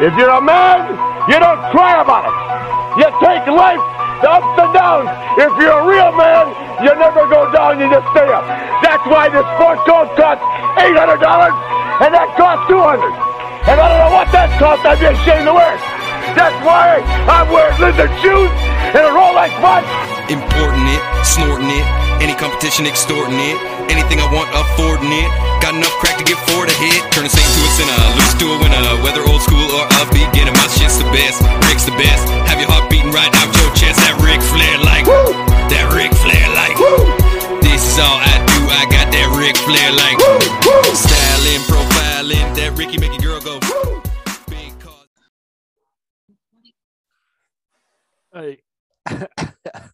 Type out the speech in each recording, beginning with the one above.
If you're a man, you don't cry about it. You take life, ups and downs. If you're a real man, you never go down, you just stay up. That's why this sport coat costs $800 and that costs 200 And I don't know what that costs, I'd be ashamed to wear it. That's why I'm wearing lizard shoes and a Rolex watch. Importing it, snorting it, any competition extorting it, anything I want affording it. Got enough crack to get four to hit. Turn a saint to a sinner, lose to a winner. Whether old school or a beginner, my shit's the best. Rick's the best. Have your heart beating right out your chest. That Ric Flair like, Woo! that Ric Flair like. Woo! This is all I do. I got that Ric Flair like. Woo! Woo! Styling, profiling, that Ricky make your girl go. Woo! Big cause. I, I-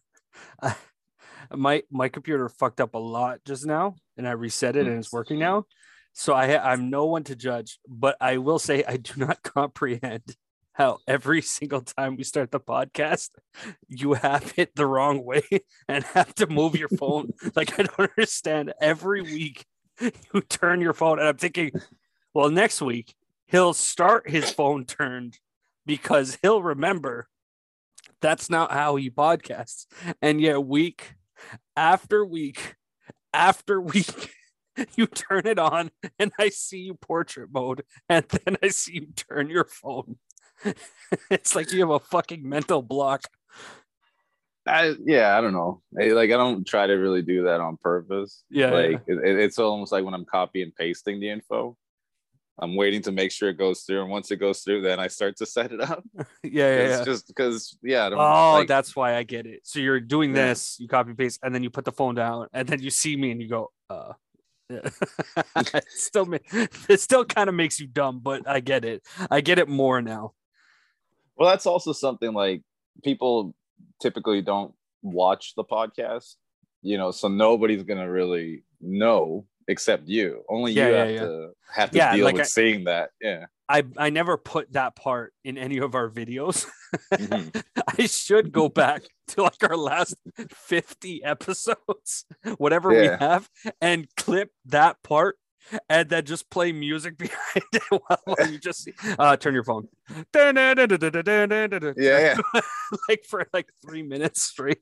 my my computer fucked up a lot just now, and I reset it, and it's working now. So I I'm no one to judge, but I will say I do not comprehend how every single time we start the podcast, you have it the wrong way and have to move your phone. like I don't understand. Every week you turn your phone, and I'm thinking, well, next week he'll start his phone turned because he'll remember that's not how he podcasts. And yet, week after week after week, you turn it on and I see you portrait mode, and then I see you turn your phone. it's like you have a fucking mental block. I, yeah, I don't know. I, like, I don't try to really do that on purpose. Yeah, like It, it- it's almost like when I'm copy and pasting the info. I'm waiting to make sure it goes through, and once it goes through, then I start to set it up. Yeah, yeah, It's yeah. just because, yeah. Oh, like, that's why I get it. So you're doing Yeah. this, you copy paste, and then you put the phone down, and then you see me and you go, uh yeah. it still it still kind of makes you dumb, but I get it. I get it more now. Well, that's also something like people typically don't watch the podcast, you know, so nobody's gonna really know except you. Only Yeah, you yeah, have yeah. to have to deal like with I- seeing that. Yeah. I I never put that part in any of our videos. Mhm. I should go back to like our last 50 episodes, whatever we have, and clip that part and then just play music behind it while, while you just uh turn your phone. Yeah, yeah. like for like three minutes straight.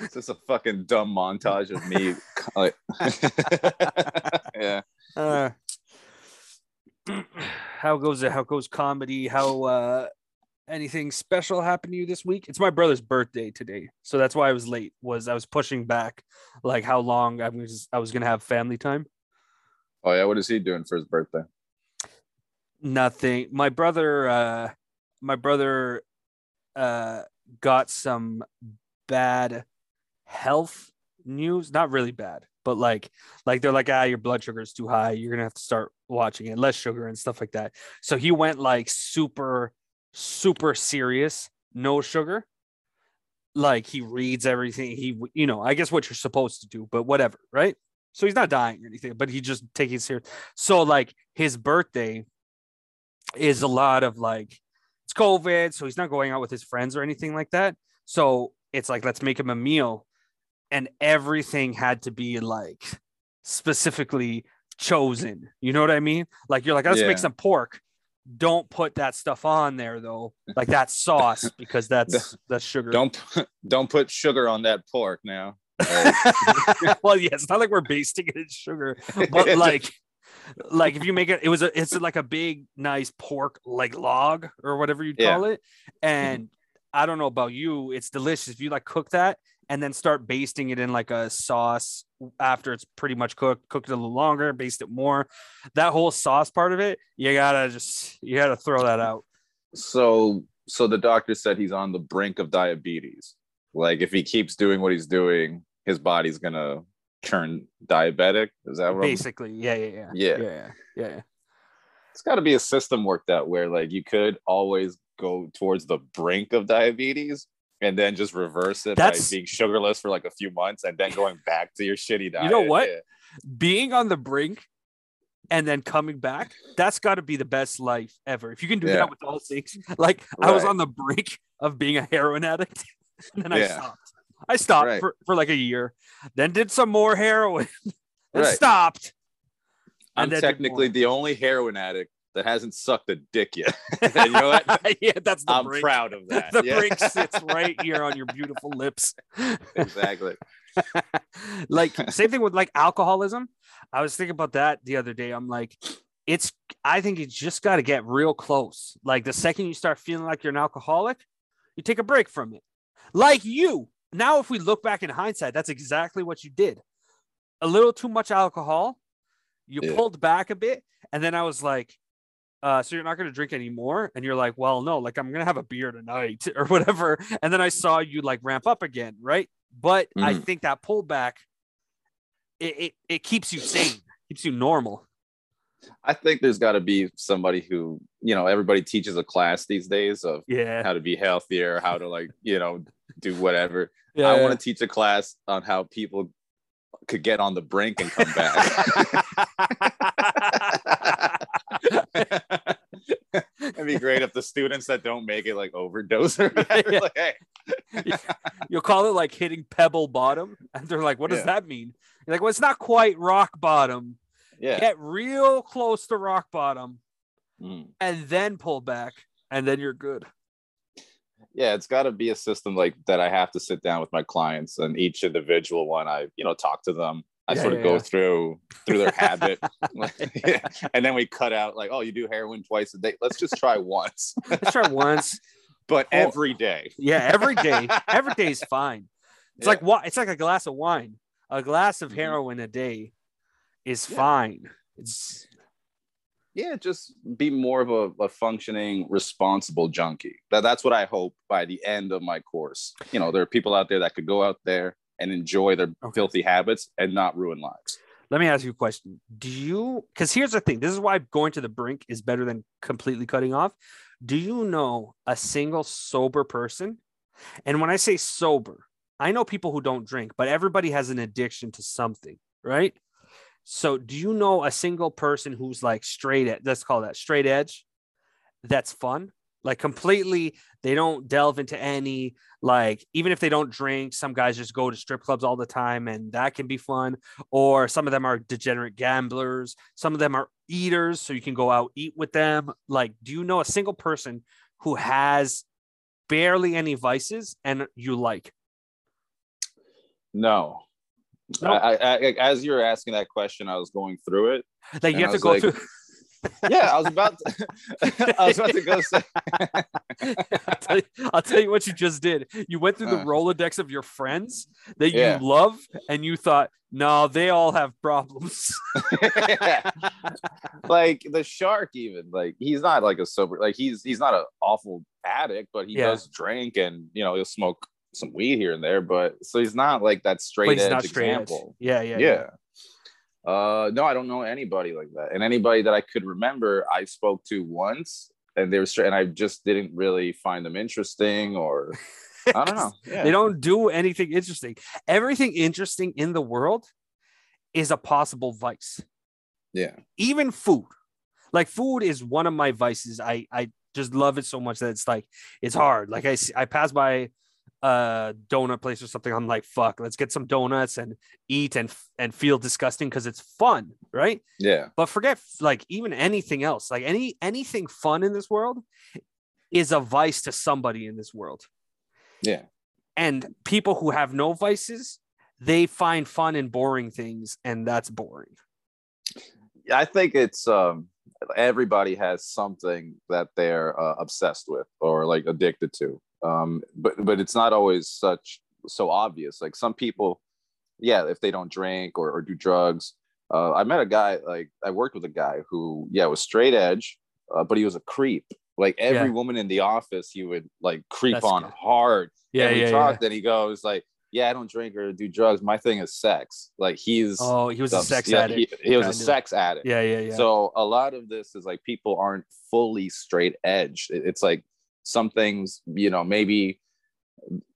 It's just a fucking dumb montage of me. like, yeah. Uh, how goes it? How goes comedy? How uh anything special happened to you this week? It's my brother's birthday today, so that's why I was late. Was I was pushing back like how long I was I was gonna have family time. Oh yeah. What is he doing for his birthday? Nothing. My brother uh my brother uh got some bad health news. Not really bad, but like like they're like, ah, your blood sugar is too high. You're gonna have to start watching it, less sugar and stuff like that. So he went like super, super serious, no sugar. Like he reads everything. He, you know, I guess what you're supposed to do, but whatever, right? So he's not dying or anything, but he just taking it serious. So like his birthday is a lot of like it's COVID, so he's not going out with his friends or anything like that. So it's like let's make him a meal, and everything had to be like specifically chosen. You know what I mean? Like you're like let's Yeah. make some pork. Don't put that stuff on there though, like that sauce because that's that's sugar. Don't don't put sugar on that pork now. well, yeah, it's not like we're basting it in sugar, but like like if you make it it was a it's like a big nice pork like log or whatever you Yeah. call it mm-hmm. and i don't know about you it's delicious if you like cook that and then start basting it in like a sauce after it's pretty much cooked cook it a little longer baste it more that whole sauce part of it you gotta just you gotta throw that out So so the doctor said he's on the brink of diabetes. Like if he keeps doing what he's doing, his body's gonna turn diabetic. Is that what? Basically yeah yeah yeah Yeah. yeah yeah, yeah. It's got to be a system worked out where like you could always go towards the brink of diabetes and then just reverse it That's- by being sugarless for like a few months and then going back to your shitty diet. You know what? Yeah. being on the brink and then coming back, that's got to be the best life ever. If you can do Yeah. that with all things, like I was on the brink of being a heroin addict, and then I stopped. I stopped Right. for, for like a year, then did some more heroin, and Right. stopped. I'm and did technically the only heroin addict that hasn't sucked a dick yet. you know what? yeah, that's the I'm brink. proud of that. the Yeah. brink sits right here on your beautiful lips. exactly. like same thing with like alcoholism. I was thinking about that the other day. I'm like, it's I think you just got to get real close. Like the second you start feeling like you're an alcoholic, you take a break from it. Like you. Now, if we look back in hindsight, that's exactly what you did. A little too much alcohol. You Yeah. pulled back a bit, and then I was like, uh, so you're not going to drink anymore? And you're like, well, no, like I'm going to have a beer tonight or whatever. And then I saw you like ramp up again, right? But I Mhm. think that pullback, it, it, it keeps you sane, keeps you normal. I think there's got to be somebody who, you know, everybody teaches a class these days of Yeah. how to be healthier, how to like, you know, do whatever. I want to teach a class on how people could get on the brink and come back. It'd be great if the students that don't make it like overdose or whatever. Yeah. Like, hey, You'll call it like hitting pebble bottom. And they're like, what does Yeah. that mean? You're like, well, it's not quite rock bottom. yeah. Get real close to rock bottom Mm. and then pull back. And then you're good. yeah it's got to be a system like that i have to sit down with my clients and each individual one i you know talk to them i Yeah, sort of yeah, go yeah. through through their habit and then we cut out like oh you do heroin twice a day let's just try once Let's try once. but Oh. every day Yeah, every day. Every day is fine. It's like what? It's like a glass of wine. A glass of Mhm. heroin a day is fine. It's yeah just be more of a, a functioning responsible junkie that, that's what i hope by the end of my course you know there are people out there that could go out there and enjoy their Okay. filthy habits and not ruin lives let me ask you a question. Do you because here's the thing, this is why going to the brink is better than completely cutting off. Do you know a single sober person? And when I say sober, I know people who don't drink, but everybody has an addiction to something, right? So do you know a single person who's like straight ed- let's call that straight edge that's fun? Like completely, they don't delve into any like even if they don't drink, some guys just go to strip clubs all the time and that can be fun or some of them are degenerate gamblers some of them are eaters so you can go out eat with them like do you know a single person who has barely any vices and you like no No. I, I, I, as you were asking that question, I was going through it. like you have to go like- through Yeah, I was about to, I was about to go say, I'll, tell you, I'll tell you what you just did you went through the Uh. rolodex of your friends that you Yeah. love and you thought no they all have problems like the shark, even like he's not like a sober, like he's he's not an awful addict, but he Yeah. does drink and you know he'll smoke some weed here and there, but so he's not like that straight but edge not straight edge. example. yeah yeah yeah. Uh, no, I don't know anybody like that. And anybody that I could remember, I spoke to once, and they were straight, and I just didn't really find them interesting, or I don't know. Yeah. They don't do anything interesting. Everything interesting in the world is a possible vice. Yeah. Even food. Like food is one of my vices. I I just love it so much that it's like it's hard. Like I see, I pass by a donut place or something. I'm like, fuck, let's get some donuts and eat and and feel disgusting because it's fun, right? Yeah. But forget like even anything else. Like any anything fun in this world is a vice to somebody in this world Yeah. and people who have no vices they find fun in boring things and that's boring I think it's um everybody has something that they're uh, obsessed with or like addicted to. Um, but but it's not always such so obvious. Like some people, yeah, if they don't drink or, or do drugs. Uh, I met a guy like I worked with a guy who yeah was straight edge, uh, but he was a creep. Like every Yeah. woman in the office, he would like creep That's on good. hard. yeah and we yeah, yeah. talked, and he goes like, "Yeah, I don't drink or do drugs. My thing is sex." Like he's oh he was a sex yeah, addict He, he was a sex addict. yeah yeah yeah So a lot of this is like people aren't fully straight edge. It- It's like some things, you know, maybe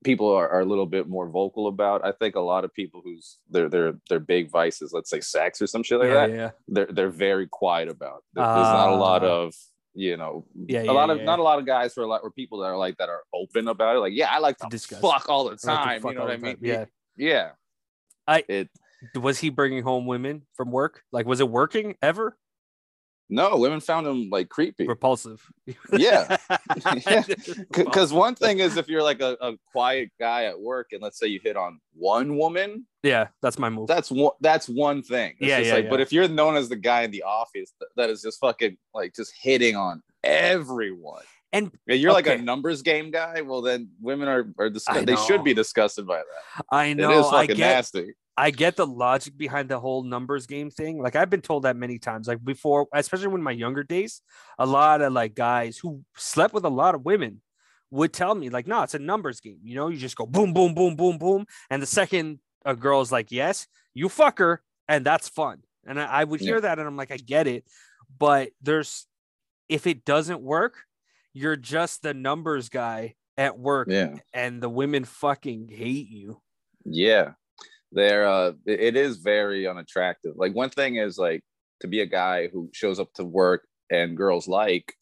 people are, are a little bit more vocal about. I think a lot of people who's their their their big vices, let's say sex or some shit like yeah, that, yeah they're they're very quiet about. There- There's not a lot Ah. of you know Yeah, a yeah, lot of not a lot of guys who are like or people that are like that are open about it like yeah i like to Discuss. fuck all the I like time you know what i mean time. yeah yeah I- it was he bringing home women from work like was it working ever No, women found him like creepy. repulsive. Yeah. Because one thing is if you're like a, a quiet guy at work and let's say you hit on one woman, yeah, that's my move. that's one that's one thing. It's Yeah, just yeah, like, yeah. But if you're known as the guy in the office that, that is just fucking like just hitting on everyone. And you're like a numbers game guy, well then women are are I they should be disgusted by that. I it know is I fucking get nasty. I get the logic behind the whole numbers game thing. Like I've been told that many times. Like before, especially when my younger days, a lot of like guys who slept with a lot of women would tell me like, no, it's a numbers game. You know, you just go boom, boom, boom, boom, boom, and the second a girl's like, yes, you fuck her, and that's fun. And I, I would hear that, and I'm like, I get it, but there's if it doesn't work, you're just the numbers guy at work, Yeah. and the women fucking hate you. Yeah. They're uh it is very unattractive. Like one thing is like to be a guy who shows up to work and girls like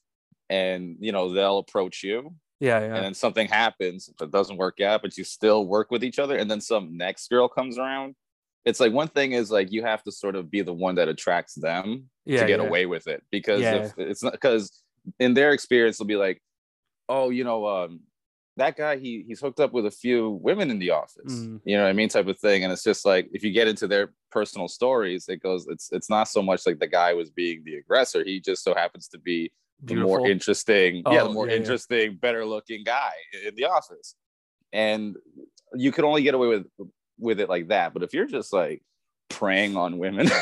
and you know they'll approach you Yeah, yeah. and then something happens that doesn't work out but you still work with each other and then some next girl comes around it's like one thing is like you have to sort of be the one that attracts them yeah, to get yeah. away with it because Yeah. if it's not because in their experience they'll be like oh you know um that guy he he's hooked up with a few women in the office Mm. you know what i mean type of thing and it's just like if you get into their personal stories it goes it's it's not so much like the guy was being the aggressor he just so happens to be the more Beautiful. interesting yeah the Oh, more yeah, yeah. interesting better looking guy in the office and you could only get away with with it like that but if you're just like preying on women the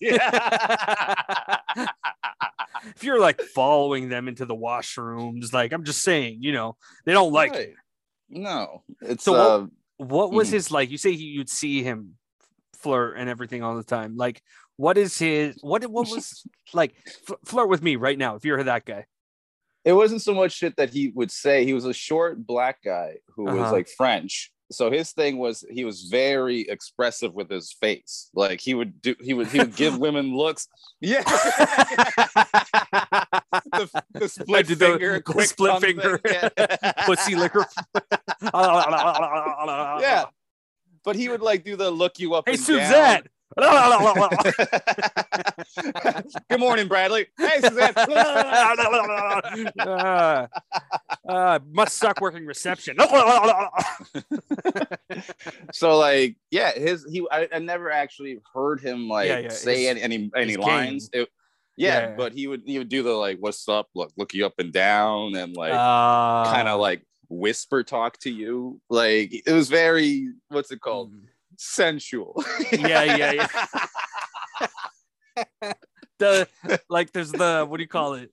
yeah. if you're like following them into the washrooms, like I'm just saying, you know, they don't like. it. No it's So uh, what- What was Mhm. his like? You say he, you'd see him flirt and everything all the time. Like, what is his? What what was like? Flirt with me right now if you're that guy. it wasn't so much shit that he would say. He was a short black guy who was Uh-huh. like French. So his thing was he was very expressive with his face. Like he would do he would he would give women looks. Yeah. the, the split the- finger, quick split thing. finger. Yeah. Pussy liquor. yeah. But he would like do the look you up. Hey Suzette. Good morning, Bradley. Hey, Suzette. uh, uh, must suck working reception. so like yeah his he I, I never actually heard him like Yeah, yeah, say any any, any lines. It- yeah, Yeah, but he would he would do the like what's up look look you up and down and like uh, kind of like whisper talk to you. Like it was very what's it called sensual Yeah, yeah, yeah. the like there's the what do you call it?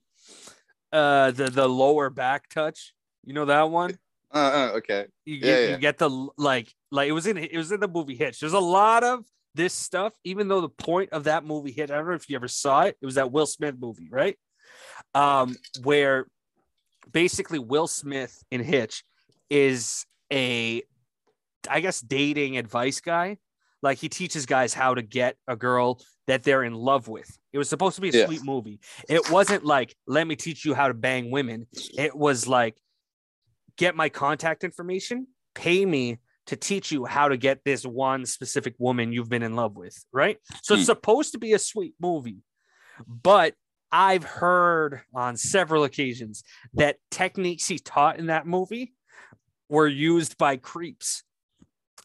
Uh the the lower back touch. You know that one? uh, uh, okay You Yeah, get yeah. you get the like like it was in it was in the movie Hitch. There's a lot of this stuff, even though the point of that movie Hitch, I don't know if you ever saw it. It was that Will Smith movie, right? Um, where basically Will Smith in Hitch is a I guess dating advice guy. Like he teaches guys how to get a girl that they're in love with. It was supposed to be a Yeah. sweet movie. It wasn't like, let me teach you how to bang women. It was like, get my contact information, pay me to teach you how to get this one specific woman you've been in love with. Right. So it's Hmm. supposed to be a sweet movie. But I've heard on several occasions that techniques he taught in that movie were used by creeps.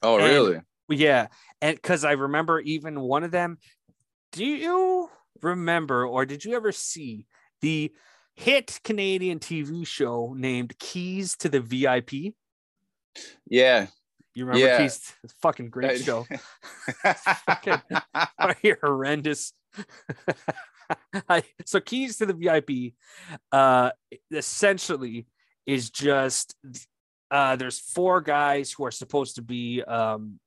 Oh And- really Yeah, and because I remember even one of them. Do you remember, or did you ever see the hit Canadian TV show named Keys to the VIP? yeah You remember Yeah. Keys? It's a fucking great I- show. Fucking horrendous. So Keys to the VIP, uh, essentially is just uh, there's four guys who are supposed to be um,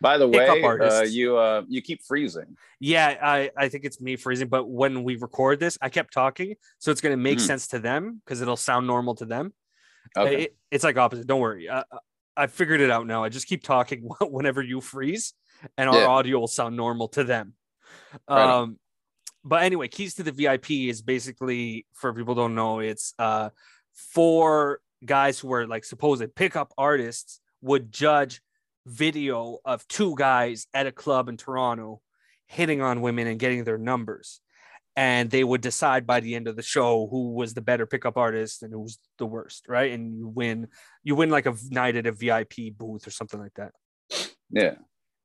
by the way uh, you uh you keep freezing Yeah, I, I think it's me freezing, but when we record this, I kept talking, so it's gonna make Mhm. sense to them because it'll sound normal to them. okay It- it's like opposite. Don't worry, I, I- I figured it out now. I just keep talking whenever you freeze, and our Yeah. audio will sound normal to them. Right. Um, but anyway, keys to the VIP is basically for people who don't know, it's uh four guys who were like supposed pickup artists would judge video of two guys at a club in Toronto hitting on women and getting their numbers. And they would decide by the end of the show who was the better pickup artist and who was the worst, right? And you win, you win like a night at a VIP booth or something like that. Yeah.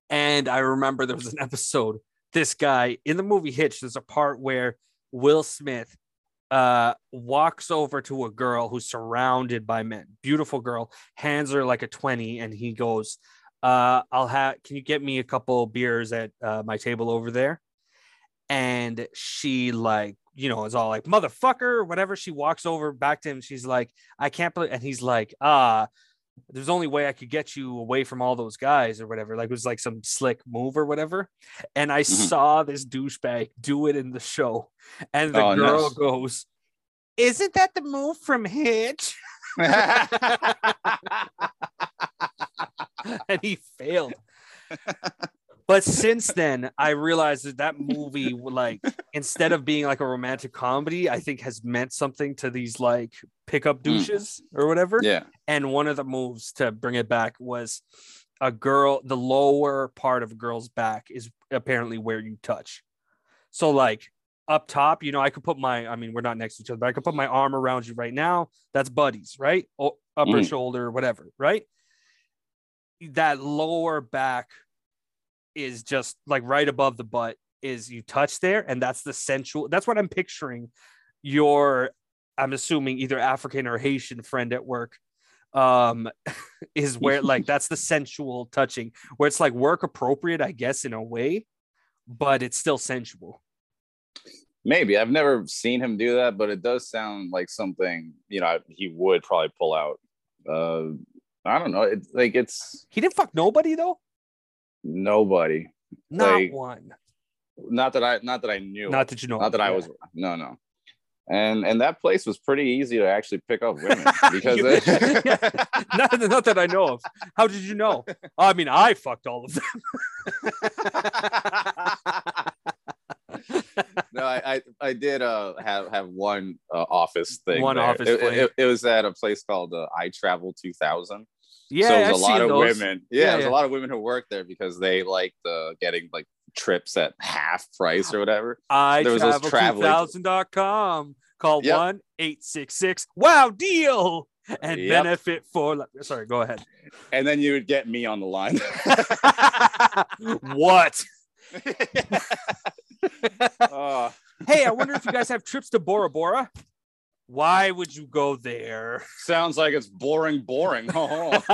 And I remember there was an episode. This guy in the movie Hitch, there's a part where Will Smith uh, walks over to a girl who's surrounded by men, beautiful girl, hands her like a 20, and he goes, uh, I'll have, can you get me a couple beers at uh, my table over there? And she, like, you know, is all like, motherfucker, whatever. She walks over back to him. She's like, I can't believe, and he's like, ah, there's only way I could get you away from all those guys or whatever. Like it was like some slick move or whatever. And I Mhm. saw this douchebag do it in the show. And the Oh, girl nice. goes, Isn't that the move from Hitch? and he failed. But since then, I realized that that movie, like, instead of being like a romantic comedy, I think has meant something to these like pickup Mm. douches or whatever. yeah. And one of the moves to bring it back was a girl, the lower part of a girl's back is apparently where you touch. So, like, up top, you know, I could put my, I mean, we're not next to each other, but I could put my arm around you right now. That's buddies, right? O- upper Mm. shoulder, whatever, right? That lower back is just like right above the butt is you touch there and that's the sensual that's what i'm picturing your i'm assuming either african or haitian friend at work um is where like that's the sensual touching where it's like work appropriate i guess in a way but it's still sensual Maybe I've never seen him do that, but it does sound like something you know he would probably pull out. Uh, I don't know. It's like it's he didn't fuck nobody though nobody. not Like, one Not that I not that I knew. not that you know not that I was. No, no. And and that place was pretty easy to actually pick up women because You- not, not that i know of how did you know i mean i fucked all of them no, I, I I did uh have have one uh, office thing. One there. office It, it, it was at a place called uh, I Travel 2000. Yeah so was a lot of those. women. Yeah, Yeah, there's yeah. a lot of women who worked there because they liked uh, getting like trips at half price or whatever. I There was travel traveling- 2000.com. Call Yep. one eight six six. Wow, deal and Yep. benefit for. Sorry, go ahead. And then you would get me on the line. what? Uh, Hey, I wonder if you guys have trips to Bora Bora. Why would you go there? sounds like it's boring, boring. Oh,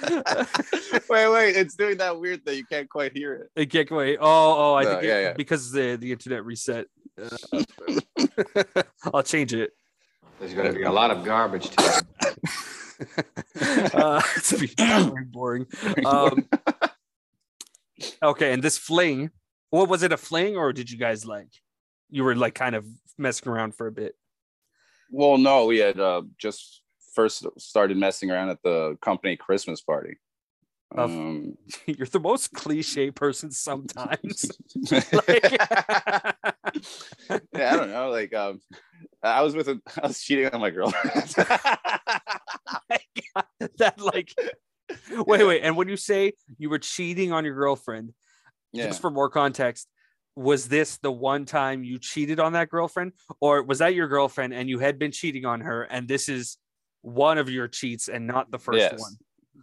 wait, wait, it's doing that weird thing. You can't quite hear it. I can't wait. Oh, oh, I No, think yeah, it- yeah. because the the internet reset. Uh, I'll change it. There's going to be a lot of garbage today. uh, to be very boring. Um, okay, and this fling, what was it? A fling, or did you guys like? You were like kind of messing around for a bit. Well, no, we had uh, just first started messing around at the company Christmas party. Um, You're the most cliche person sometimes. like, yeah, I don't know. Like, um, I was with a, I was cheating on my girl. that like, wait, wait. And when you say you were cheating on your girlfriend, yeah. just for more context, was this the one time you cheated on that girlfriend, or was that your girlfriend and you had been cheating on her, and this is one of your cheats and not the first Yes, one?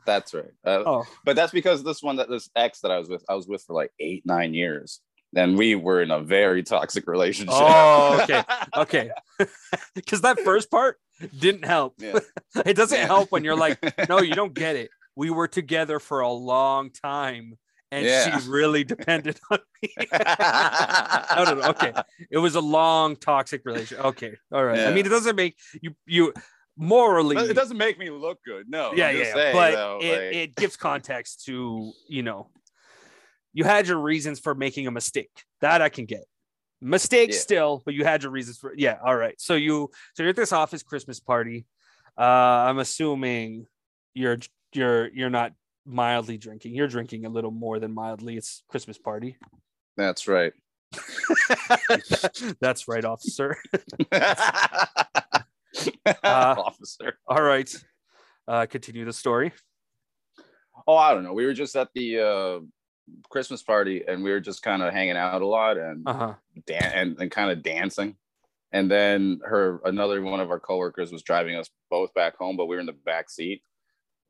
That's right. Uh, Oh, But that's because this one that this ex that I was with, I was with for like eight, nine years. And we were in a very toxic relationship. Oh, okay. okay. Because that first part didn't help. Yeah. It doesn't Yeah. help when you're like, no, you don't get it. We were together for a long time, and Yeah. she really depended on me. no, no, no. Okay. It was a long toxic relationship. Okay. All right. I mean, it doesn't make you you morally. It doesn't make me look good. No. yeah, yeah. yeah. saying, but though, it, like- it gives context to you know, you had your reasons for making a mistake. That I can get. Mistake Yeah. still, but you had your reasons for yeah. All right. So you so you're at this office Christmas party. Uh, I'm assuming you're you're you're not mildly drinking. You're drinking a little more than mildly. It's Christmas party. That's right. That's right, officer. Officer. All right. Uh, continue the story. Oh, I don't know. We were just at the uh, Christmas party, and we were just kind of hanging out a lot and Uh huh. dan- and, and kind of dancing. And then her another one of our coworkers was driving us both back home, but we were in the back seat.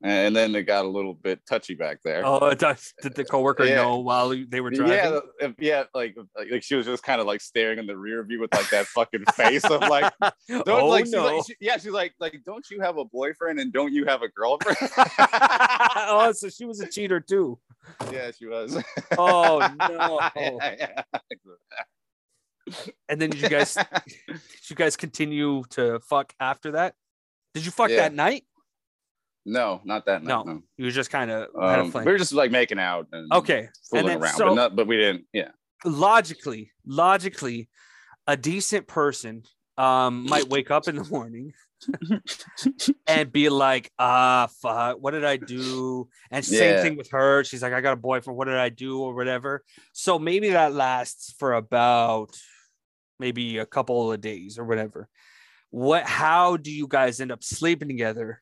And then it got a little bit touchy back there. Oh, does, did the coworker Yeah. know while they were driving? Yeah, if- yeah, like, like like she was just kind of like staring in the rear view with like that fucking face of like, don't oh like, she's like she- yeah, she's like, like, don't you have a boyfriend and don't you have a girlfriend? oh, so she was a cheater too. yeah, she was. Oh no! Yeah, And then did you guys did you guys continue to fuck after that? Did you fuck that night? No, not that night. No. No, You were just kind of Um, we were just like making out and Okay. fooling then around, so- but not, but we didn't. Yeah, logically, logically, a decent person um might wake up in the morning and be like, ah, fuck, what did I do? And same Yeah. thing with her. She's like, I got a boyfriend. What did I do? Or whatever. So maybe that lasts for about maybe a couple of days or whatever. What how do you guys end up sleeping together?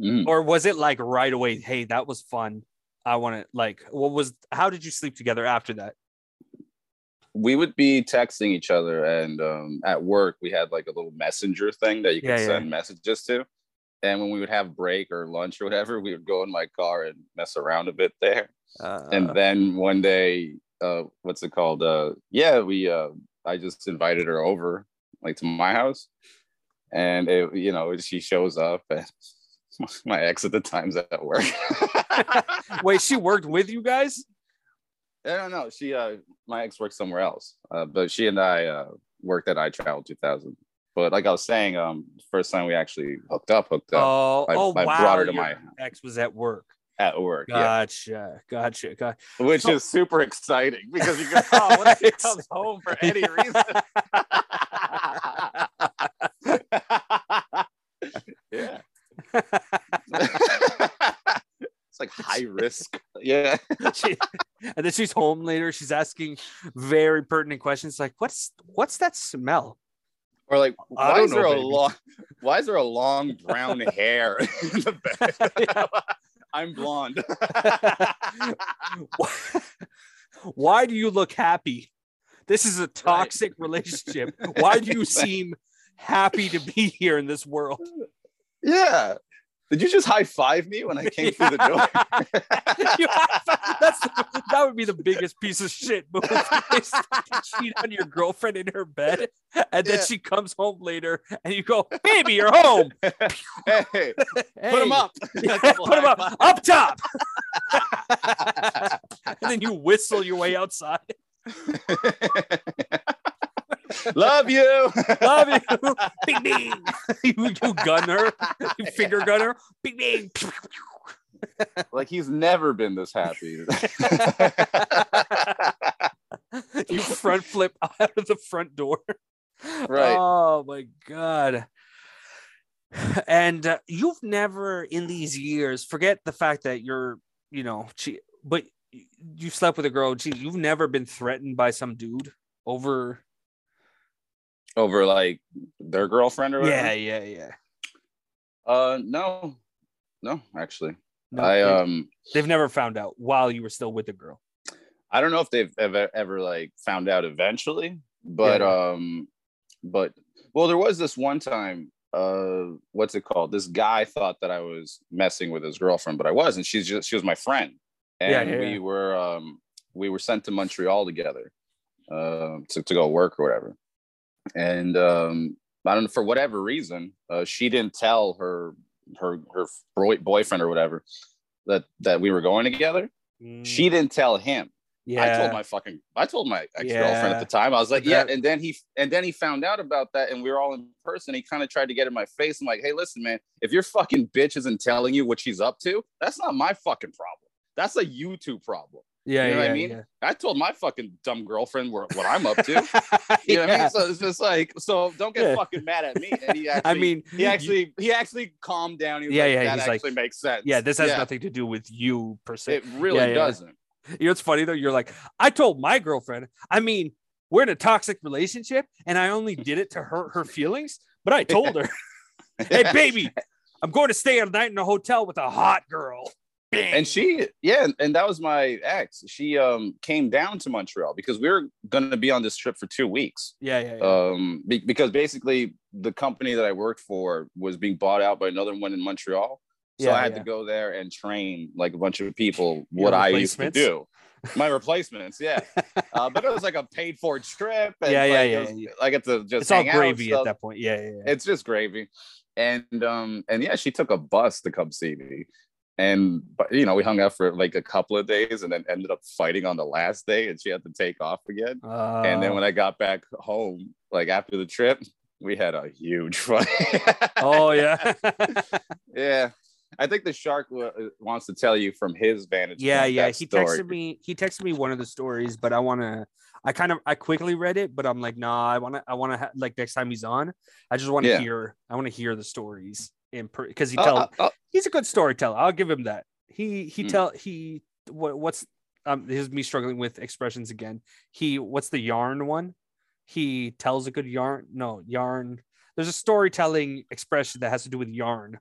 Mm. Or was it like right away? Hey, that was fun. I want to like what was how did you sleep together after that? we would be texting each other, and um, at work we had like a little messenger thing that you could Yeah, yeah. send messages to. And when we would have break or lunch or whatever, we would go in my car and mess around a bit there. Uh, and then one day uh what's it called uh yeah we uh i just invited her over like to my house and it, you know she shows up and my ex at the time's at work Wait, she worked with you guys? i don't know she uh my ex works somewhere else uh but she and i uh worked at i travel 2000 but like i was saying um first time we actually hooked up hooked up Oh, I- oh I wow. brought her to your my- ex was at work. at work yeah Gotcha. Gotcha. Gotcha. which So- is super exciting because you go oh what if he comes home for any reason yeah. it's like high risk. Yeah. She- and then she's home later. She's asking very pertinent questions like, "What's what's that smell?" Or like, why is there know, a long why is there a long brown hair in the bed? I'm blonde. Why do you look happy? This is a toxic relationship. Why do you seem happy to be here in this world? Yeah. Did you just high five me when I came through the door? That's that would be the biggest piece of shit move. Cheat on your girlfriend in her bed, and then Yeah. she comes home later, and you go, "Baby, you're home. hey, put him up. Yeah, put him up, up top." and then you whistle your way outside. Love you. Love you. Bing bing. you, you gun her. You finger gun her. Bing bing. like he's never been this happy. you front flip out of the front door. Right. Oh my god. And uh, you've never in these years, forget the fact that you're, you know, che- but you slept with a girl. Gee, you've never been threatened by some dude over. Over like their girlfriend or whatever. Yeah, yeah, yeah. Uh, no, no, actually, No, I um, they've never found out while you were still with the girl. I don't know if they've ever ever like found out eventually, but Yeah. um, but well, there was this one time. Uh, what's it called? This guy thought that I was messing with his girlfriend, but I wasn't. She's just she was my friend, and Yeah, yeah, we were um we were sent to Montreal together, uh, to to go work or whatever, and um I don't know for whatever reason, uh, she didn't tell her her her boy, boyfriend or whatever that that we were going together. She didn't tell him. Mm, yeah. I told my fucking I told my ex girlfriend Yeah. at the time. I was like, yeah, and then he and then he found out about that, and we were all in person. He kind of tried to get in my face. I'm like, hey, listen, man, if your fucking bitch isn't telling you what she's up to, that's not my fucking problem. That's a YouTube problem. Yeah, you know yeah, what I mean? yeah. I told my fucking dumb girlfriend what, what I'm up to. You know what I mean? So it's just like, so don't get fucking mad at me. And he actually, I mean, he actually, he actually calmed down. He was Yeah, like, yeah, that he's like, actually makes sense. yeah, this has nothing to do with you per se. It really doesn't. You know what's funny though? You're like, I told my girlfriend. I mean, we're in a toxic relationship, and I only did it to hurt her feelings. But I told her, "Hey, baby, I'm going to stay a night in a hotel with a hot girl. Bang. and she yeah and that was my ex she um came down to montreal because we were going to be on this trip for two weeks yeah, yeah, yeah. um be- because basically the company that i worked for was being bought out by another one in montreal so Yeah, i had yeah. to go there and train like a bunch of people what i used to do my replacements yeah uh, but it was like a paid for trip and Yeah, yeah, like, yeah, was- yeah. i get to just it's all gravy at that point. Yeah, yeah, yeah. it's just gravy and um and yeah she took a bus to come see me and but you know we hung out for like a couple of days and then ended up fighting on the last day and she had to take off again. Uh, and then when i got back home like after the trip we had a huge fight. Oh yeah, yeah i think the shark w- wants to tell you from his vantage yeah, point, yeah. He story. texted me. He texted me one of the stories, but I want to. I kind of I quickly read it, but I'm like, nah. I want to. I want to ha- like next time he's on. I just want to Yeah. hear. I want to hear the stories in because he Oh, tell. oh, oh, he's a good storyteller. I'll give him that. He he Hmm. tell he what what's um this is me struggling with expressions again. He what's the yarn one? He tells a good yarn. No yarn. There's a storytelling expression that has to do with yarn.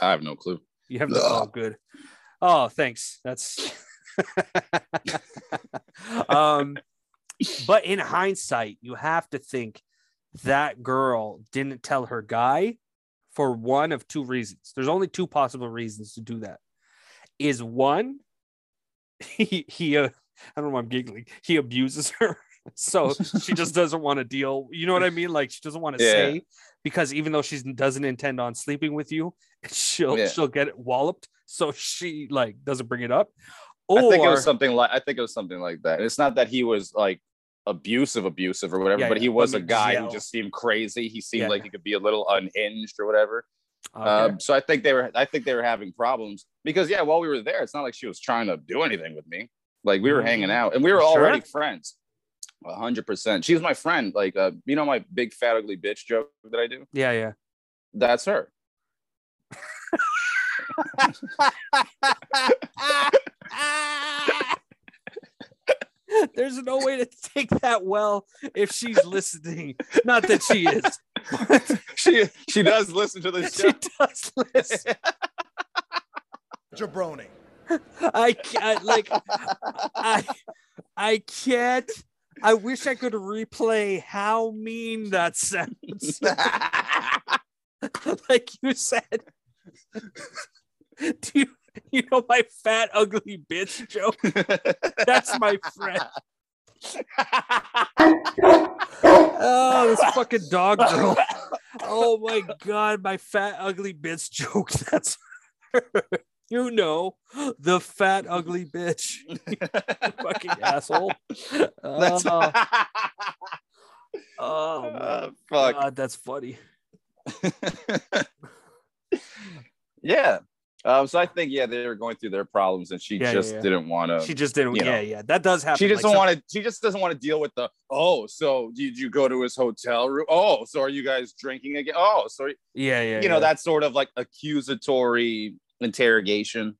I have no clue You have the oh good. Oh thanks. That's um but in hindsight, you have to think that girl didn't tell her guy for one of two reasons. There's only two possible reasons to do that. Is one, he he uh, I don't know why I'm giggling. He abuses her. So she just doesn't want to deal. You know what I mean? Like she doesn't want to Yeah. say because even though she doesn't intend on sleeping with you, she'll Yeah. she'll get it walloped. So she like doesn't bring it up. Or I think it was something like I think it was something like that. It's not that he was like abusive, abusive or whatever, Yeah, but he was a guy yell. who just seemed crazy. He seemed like he could be a little unhinged or whatever. Okay. Um, so I think they were I think they were having problems because yeah, while we were there, it's not like she was trying to do anything with me. Like we were hanging out and we were Sure. already friends. A hundred percent. She's my friend. Like uh, you know my big fat ugly bitch joke that I do? yeah, yeah. That's her. There's no way to take that well if she's listening. Not that she is. she she does listen to the she does listen. Jabroni. I can't like I I can't. I wish I could replay how mean that sounds. like you said. Do you, you know my fat ugly bitch joke? That's my friend. Oh, this fucking dog girl. Oh my god, my fat ugly bitch joke. That's her. You know, the fat ugly bitch. fucking asshole. That's Oh, oh Uh, fuck. god, that's funny. yeah. Um, so I think yeah, they were going through their problems, and she Yeah, yeah, just yeah. didn't want to. She just didn't. you know. yeah, yeah, that does happen. She just Like, some- want to. She just doesn't want to deal with the. Oh, so did you go to his hotel room? Oh, so are you guys drinking again? Oh, so Yeah, yeah. you know that sort of like accusatory interrogation.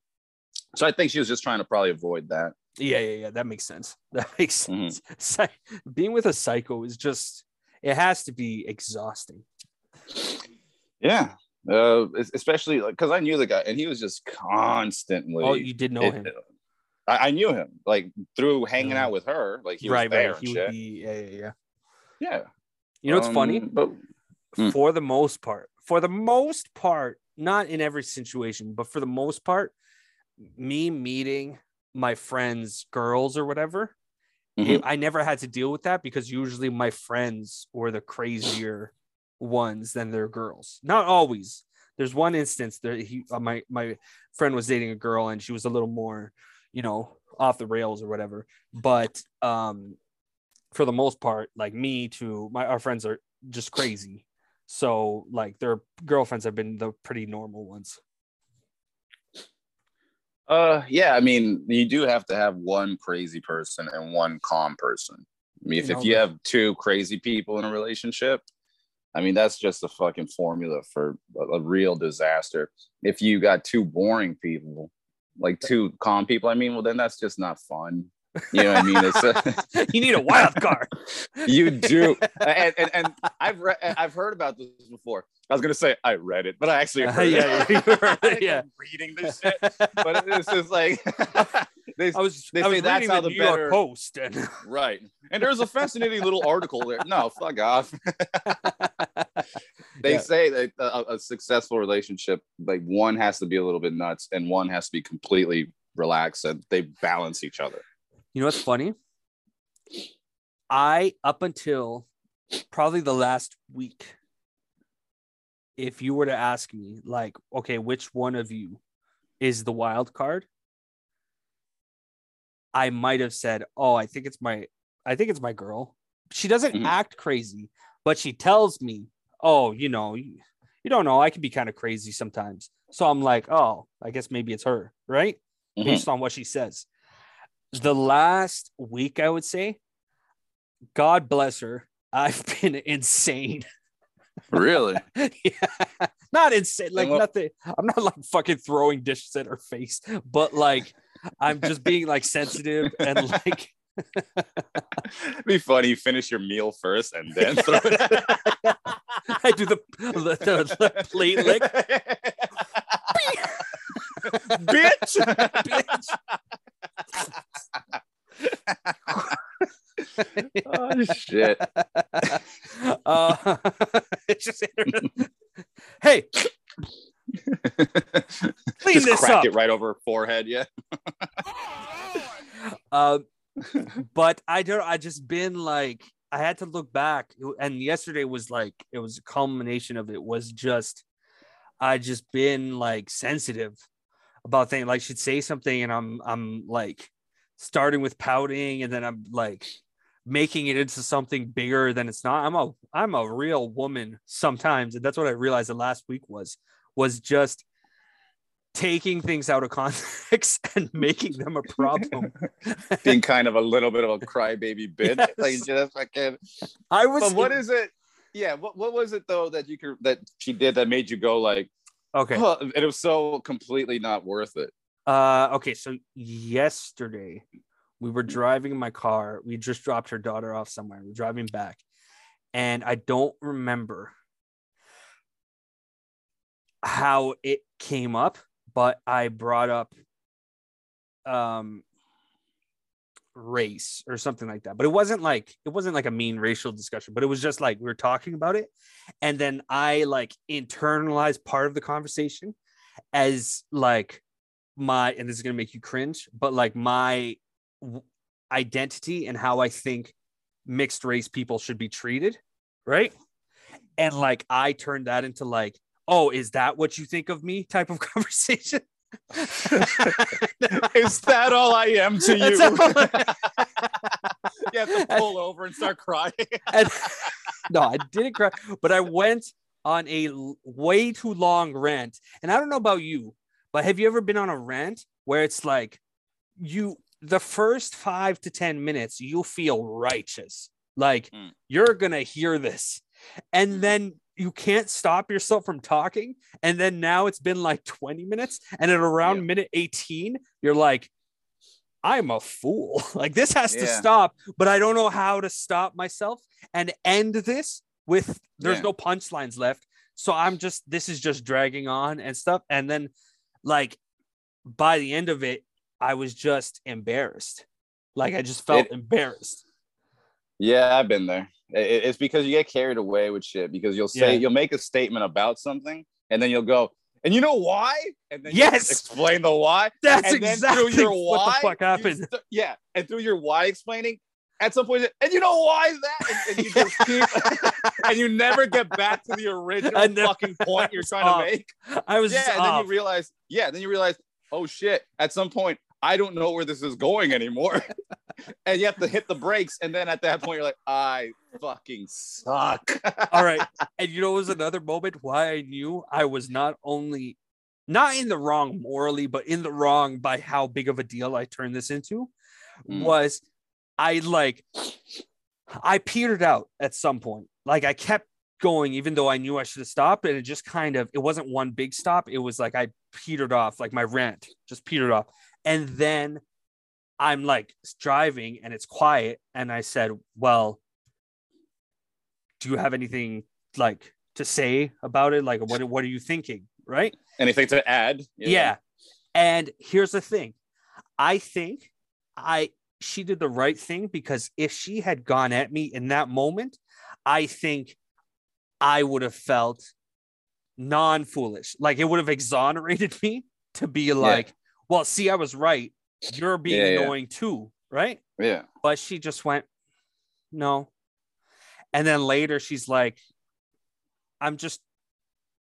So I think she was just trying to probably avoid that. Yeah, yeah, yeah. That makes sense. That makes Mhm. sense. Psy- being with a psycho is just. It has to be exhausting. Yeah. Uh, es- especially because I knew the guy, and he was just constantly. Oh, you did know it- him, I, I knew him like through hanging Mhm. out with her. Like he was right? there Right. He would be. Yeah, yeah, yeah. Yeah. You know what's funny? Um, But Mm. For the most part, for the most part, not in every situation, but for the most part, me meeting my friends' girls or whatever, Mhm. it- I never had to deal with that because usually my friends were the crazier ones than their girls. Not always. There's one instance that he, uh, my my friend was dating a girl and she was a little more, you know, off the rails or whatever. But um, for the most part, like me to my our friends are just crazy. So like their girlfriends have been the pretty normal ones. Uh, yeah, I mean, you do have to have one crazy person and one calm person. I mean, if, You know, if you have two crazy people in a relationship, I mean, that's just a fucking formula for a, a real disaster. If you got two boring people, like two calm people, I mean, well, then that's just not fun. You know what I mean? It's a, you need a wild card. you do, and, and and I've read, I've heard about this before. I was gonna say I read it, but I actually Uh, heard yeah, it. you heard it, I'm yeah. reading this shit, but it's just like they, I was They I was that's how the New York Post and right, and there's a fascinating little article there. No, fuck off. they Yeah. say that a, a successful relationship, like one has to be a little bit nuts, and one has to be completely relaxed, and they balance each other. You know what's funny? I up until probably the last week, if you were to ask me, like, okay, which one of you is the wild card? I might have said, oh, I think it's my, I think it's my girl. She doesn't Mhm. act crazy, but she tells me, oh, you know, you, you don't know, I can be kind of crazy sometimes. So I'm like, oh, I guess maybe it's her, right? Mhm. based on what she says. The last week, I would say, God bless her, I've been insane. Really? yeah, not insane, like what- nothing. I'm not like fucking throwing dishes at her face, but like I'm just being like sensitive and like It'd be funny. You finish your meal first and then throw it. I do the, the, the, the plate lick. Bitch! Bitch. Oh shit. Uh, it's just hey, clean Just this crack up. it right over her forehead. Yeah. Um, but I don't. I just been like I had to look back, and yesterday was like it was a culmination of it. Was just I just been like sensitive about things. Like she'd say something, and I'm I'm like starting with pouting, and then I'm like making it into something bigger than it's not. I'm a I'm a real woman sometimes, and that's what I realized the last week was was just taking things out of context and making them a problem. Being kind of a little bit of a crybaby bitch. Yes. Like just fucking. I was But what is it? Yeah. What What was it though that you could that she did that made you go like, okay. oh, and it was so completely not worth it. Uh okay, so yesterday we were driving in my car. We just dropped her daughter off somewhere. We're driving back. And I don't remember how it came up, but I brought up um race or something like that. But it wasn't like it wasn't like a mean racial discussion, but it was just like we were talking about it and then I like internalized part of the conversation as like my and this is going to make you cringe, but like my identity and how I think mixed race people should be treated, right? And like I turned that into like, oh, is that what you think of me type of conversation? Is that all I am to you? You have to pull over and start crying. and no, I didn't cry, but I went on a way too long rant. And I don't know about you, but have you ever been on a rant where it's like you the first five to 10 minutes, you'll feel righteous. Like Mm. you're gonna hear this, and then you can't stop yourself from talking. And then now it's been like 20 minutes, and at around Yeah. minute 18, you're like, I'm a fool. Like this has to stop, but I don't know how to stop myself and end this with there's Yeah. no punchlines left. So I'm just this is just dragging on and stuff. And then like by the end of it, I was just embarrassed. Like I just felt It- embarrassed. Yeah, I've been there. It- It's because you get carried away with shit because you'll say Yeah. you'll make a statement about something and then you'll go, and you know why? And then Yes! explain the why. That's and then exactly through your what the fuck happened. st- yeah, and through your why explaining, at some point, and you know why is that? And, and you just keep, and you never get back to the original never- fucking point you're trying Off. to make. I was Yeah, and then you realize, yeah, then you realize, oh shit, at some point, I don't know where this is going anymore. and you have to hit the brakes. And then at that point, you're like, I fucking suck. All right. And you know, it was another moment why I knew I was not only not in the wrong morally, but in the wrong by how big of a deal I turned this into Mm. was I like I petered out at some point. Like I kept going, even though I knew I should have stopped, and it just kind of it wasn't one big stop. It was like I petered off, like my rant just petered off. And then I'm like driving and it's quiet. And I said, Well, do you have anything like to say about it? Like, what, what are you thinking? Right. Anything to add? Yeah. And here's the thing I think I, she did the right thing because if she had gone at me in that moment, I think I would have felt non foolish. Like it would have exonerated me to be like, well, see, I was right. You're being Yeah, yeah. annoying too. Right. Yeah. But she just went, no. And then later she's like, I'm just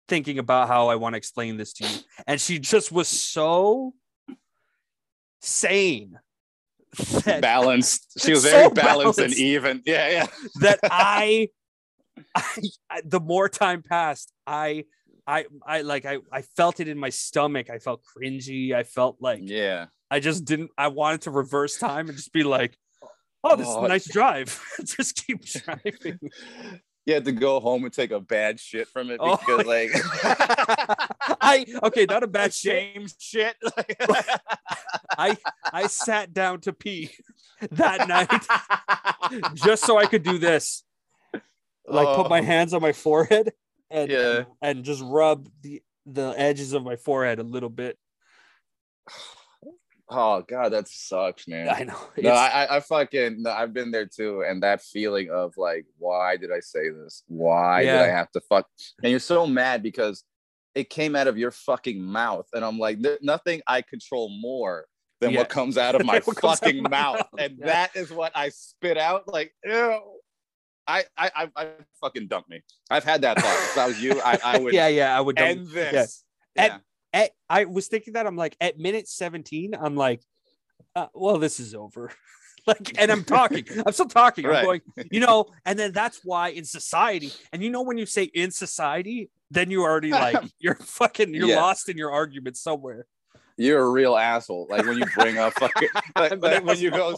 thinking about how I want to explain this to you. And she just was so sane that, Balanced. She was So very balanced, and even. Yeah, yeah. that I, I, the more time passed, I, I, I like, I, I felt it in my stomach. I felt cringy. I felt like Yeah. I just didn't. I wanted to reverse time and just be like, "Oh, this is Oh. a nice drive." just keep driving. You had to go home and take a bad shit from it Oh, because, like, I okay, not a bad shame shit. I I sat down to pee that night just so I could do this, like put my Oh. hands on my forehead and Yeah. and just rub the the edges of my forehead a little bit. Oh god, that sucks, man. I know. No, I, I, fucking, no, I've been there too, and that feeling of like, why did I say this? Why did I have to fuck? And you're so mad because it came out of your fucking mouth, and I'm like, nothing I control more than Yeah. what comes out of my out fucking mouth, mouth, and yeah. that is what I spit out. Like, ew. I, I, I, I fucking dumped me. I've had that thought. If I was you, I, I would yeah, yeah. I would dump- end this. Yeah. At, I was thinking that I'm like at minute 17, I'm like, uh, well, this is over. like, and I'm talking, I'm still talking. I'm going, you know, and then that's why in society, and you know, when you say in society, then you already like you're fucking you're Yeah. lost in your argument somewhere. you're a real asshole. Like when you bring up fucking, like, like, when you go.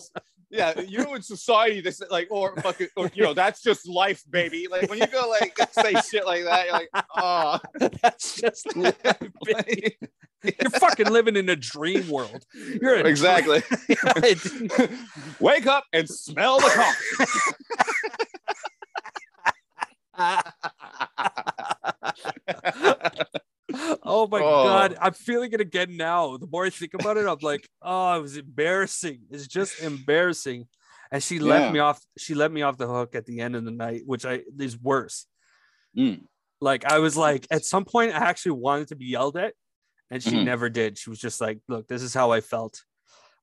Yeah, you in society, this like, or fucking, or you know, that's just life, baby. Like when you go like say shit like that, you're like, oh, That's just life, Like, you're fucking living in a dream world. You're exactly. dream- Wake up and smell the coffee. Oh my Oh. god, I'm feeling it again now. The more I think about it, I'm like, oh, it was embarrassing. It's just embarrassing. And she Yeah. let me off. She let me off the hook at the end of the night, which I is worse. Mm. Like I was like, at some point, I actually wanted to be yelled at, and she Mhm. never did. She was just like, look, this is how I felt.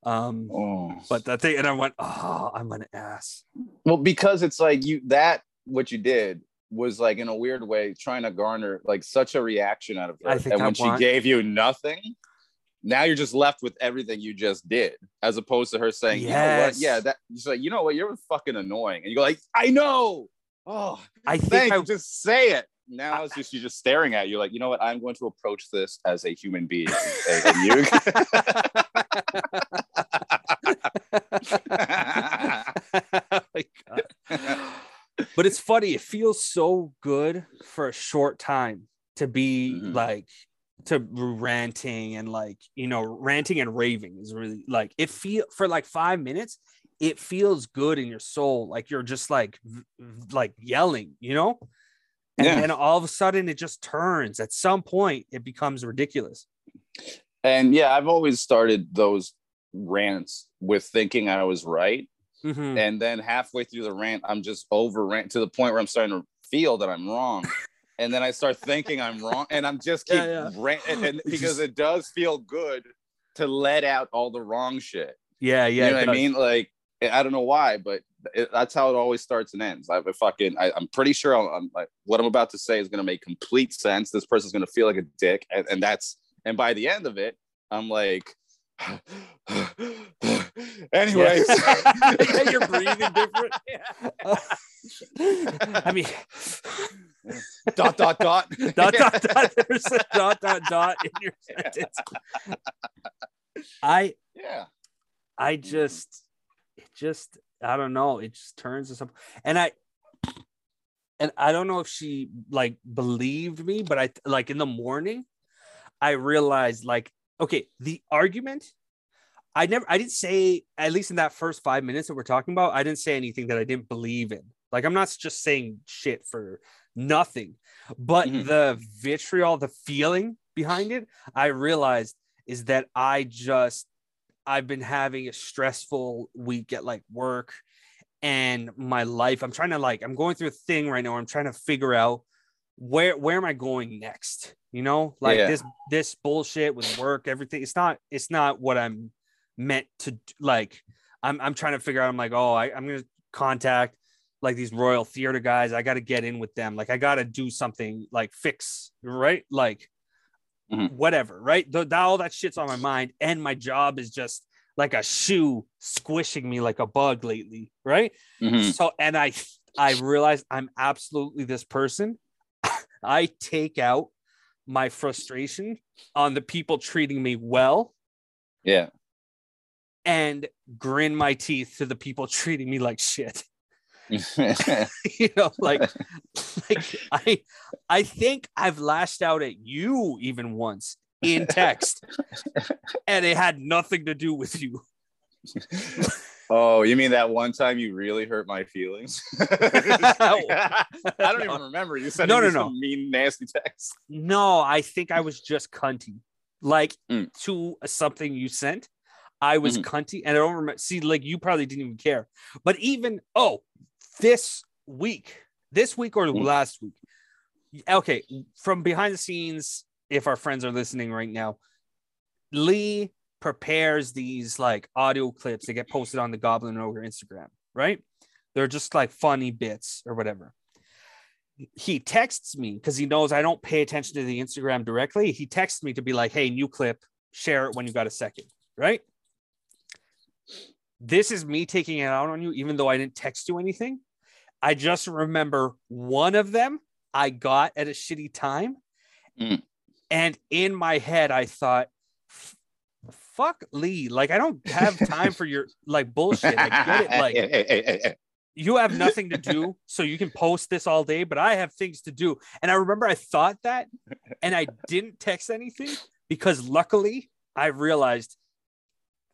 Um, Oh. but that thing, and I went, oh, I'm an ass. Well, because it's like you that what you did was like in a weird way trying to garner like such a reaction out of her. And I when want- she gave you nothing, now you're just left with everything you just did, as opposed to her saying, you know? Yeah, that she's like, you know what, you're fucking annoying. And you go like, I know. Oh, I think I, you. Just say it. Now it's just you're just staring at you like, you know what? I'm going to approach this as a human being. and, and you Oh my God. but it's funny. It feels so good for a short time to be Mhm. like to ranting and like you know ranting and raving is really like it feel for like five minutes. It feels good in your soul, like you're just like like yelling, you know. And Yeah. then all of a sudden, it just turns. At some point, it becomes ridiculous. And yeah, I've always started those rants with thinking I was right. Mhm. And then halfway through the rant, I'm just over rant to the point where I'm starting to feel that I'm wrong. and then I start thinking I'm wrong. And I'm just keep Yeah, yeah. rant and, because it does feel good to let out all the wrong shit. Yeah, yeah. you know what I mean? Like I don't know why, but it, that's how it always starts and ends. I fucking, I, I'm pretty sure I'm, I'm like, what I'm about to say is going to make complete sense. This person's going to feel like a dick, and, and that's, and by the end of it, I'm like, anyways, Yeah, you're breathing different. I mean, dot dot dot dot dot dot. There's a dot dot dot in your sentence. I yeah, I just it just I don't know. It just turns to something, and I and I don't know if she like believed me, but I like in the morning, I realized like okay, the argument. I never I didn't say at least in that first five minutes that we're talking about, I didn't say anything that I didn't believe in. Like I'm not just saying shit for nothing, but Mhm. the vitriol, the feeling behind it, I realized is that I just I've been having a stressful week at like work and my life. I'm trying to like I'm going through a thing right now. I'm trying to figure out where where am I going next? You know, like Yeah. this this bullshit with work, everything. It's not it's not what I'm meant to like. I'm I'm trying to figure out. I'm like, oh, I, I'm gonna contact like these Royal Theater guys. I got to get in with them. Like I got to do something like fix right, like Mhm. whatever. Right, Th- that all that shit's on my mind, and my job is just like a shoe squishing me like a bug lately. Right. Mhm. So and I I realize I'm absolutely this person. I take out my frustration on the people treating me well Yeah. and grin my teeth to the people treating me like shit. you know, like like I I think I've lashed out at you even once in text and it had nothing to do with you. oh, you mean that one time you really hurt my feelings? I don't even remember. You said No, no, no, no, no. mean, nasty text. No, I think I was just cunty. Like Mm. to something you sent, I was Mhm. cunty, and I don't remember. See, like you probably didn't even care. But even oh, this week, this week or Mm. last week, okay, from behind the scenes, if our friends are listening right now, Lee prepares these like audio clips that get posted on the Goblin Ogre Instagram, right? They're just like funny bits or whatever he texts me because he knows I don't pay attention to the Instagram directly. He texts me to be like, hey, new clip, share it when you got a second, right? This is me taking it out on you, even though I didn't text you anything. I just remember one of them I got at a shitty time. Mm. And in my head, I thought, "F- fuck Lee. Like, I don't have time for your like bullshit. I get it. Like, you have nothing to do, so you can post this all day, but I have things to do. And I remember I thought that and I didn't text anything because luckily I realized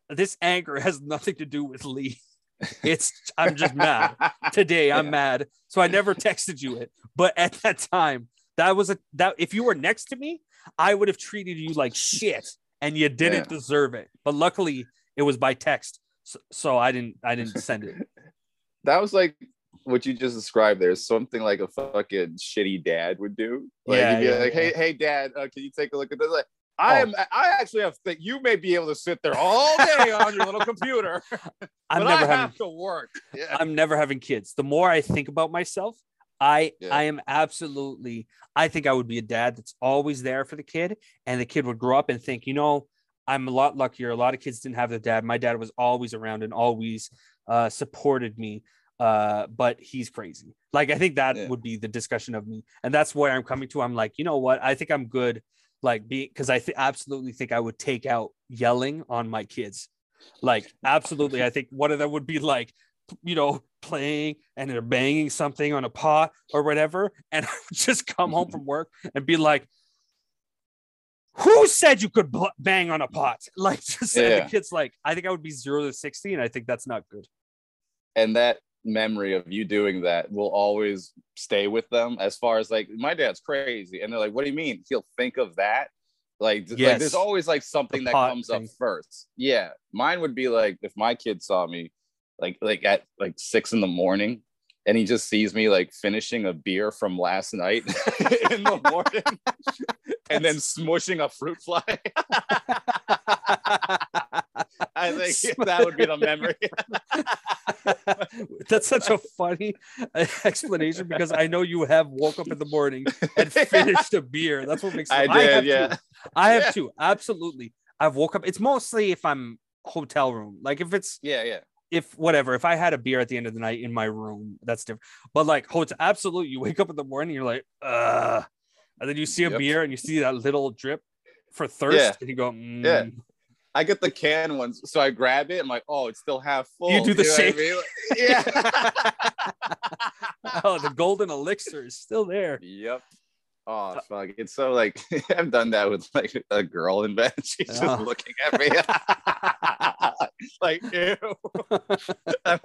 this anger has nothing to do with Lee. It's I'm just mad. Today I'm Yeah. mad. So I never texted you it. But at that time, that was a that if you were next to me, I would have treated you like shit and you didn't Yeah. deserve it. But luckily it was by text. So, so I didn't I didn't send it. that was like what you just described There's Something like a fucking shitty dad would do. Like Yeah, yeah, like. "Hey, hey, dad, uh, can you take a look at this?" Like, I Oh. am. I actually have. Th- you may be able to sit there all day on your little computer, I'm never I having have to work. Yeah. I'm never having kids. The more I think about myself, I Yeah. I am absolutely I think I would be a dad that's always there for the kid and the kid would grow up and think, you know, I'm a lot luckier. A lot of kids didn't have their dad. My dad was always around and always uh, supported me. Uh, but he's crazy. Like I think that Yeah. would be the discussion of me, and that's where I'm coming to. I'm like, you know what? I think I'm good. Like be because I th- absolutely think I would take out yelling on my kids. Like absolutely, I think one of them would be like, you know, playing and they're banging something on a pot or whatever, and I would just come home from work and be like, "Who said you could bl- bang on a pot?" Like just Yeah. the kids like, I think I would be zero to sixty, and I think that's not good. and that memory of you doing that will always stay with them as far as like my dad's crazy and they're like what do you mean he'll think of that like, th- like there's always like something The that comes thing. up first yeah mine would be like if my kid saw me like like at like six in the morning and he just sees me like finishing a beer from last night in the morning and then smushing a fruit fly i think that would be the memory That's such a funny explanation because I know you have woke up in the morning and finished a beer. That's what makes me. I have did, too. yeah. I have Yeah. too. Absolutely. I've woke up. It's mostly if I'm hotel room. Like if it's yeah yeah if whatever, if I had a beer at the end of the night in my room, that's different. But like oh, it's absolute. You wake up in the morning, you're like, uh, and then you see a Yep. beer and you see that little drip for thirst, Yeah. and you go, mm. Yeah. I get the can ones, so I grab it. I'm like, oh, it's still half full. You do the know shake. I mean? Yeah. oh, the golden elixir is still there. yep. Oh fuck! It's so like I've done that with like a girl in bed. She's just Oh. looking at me like, ew. I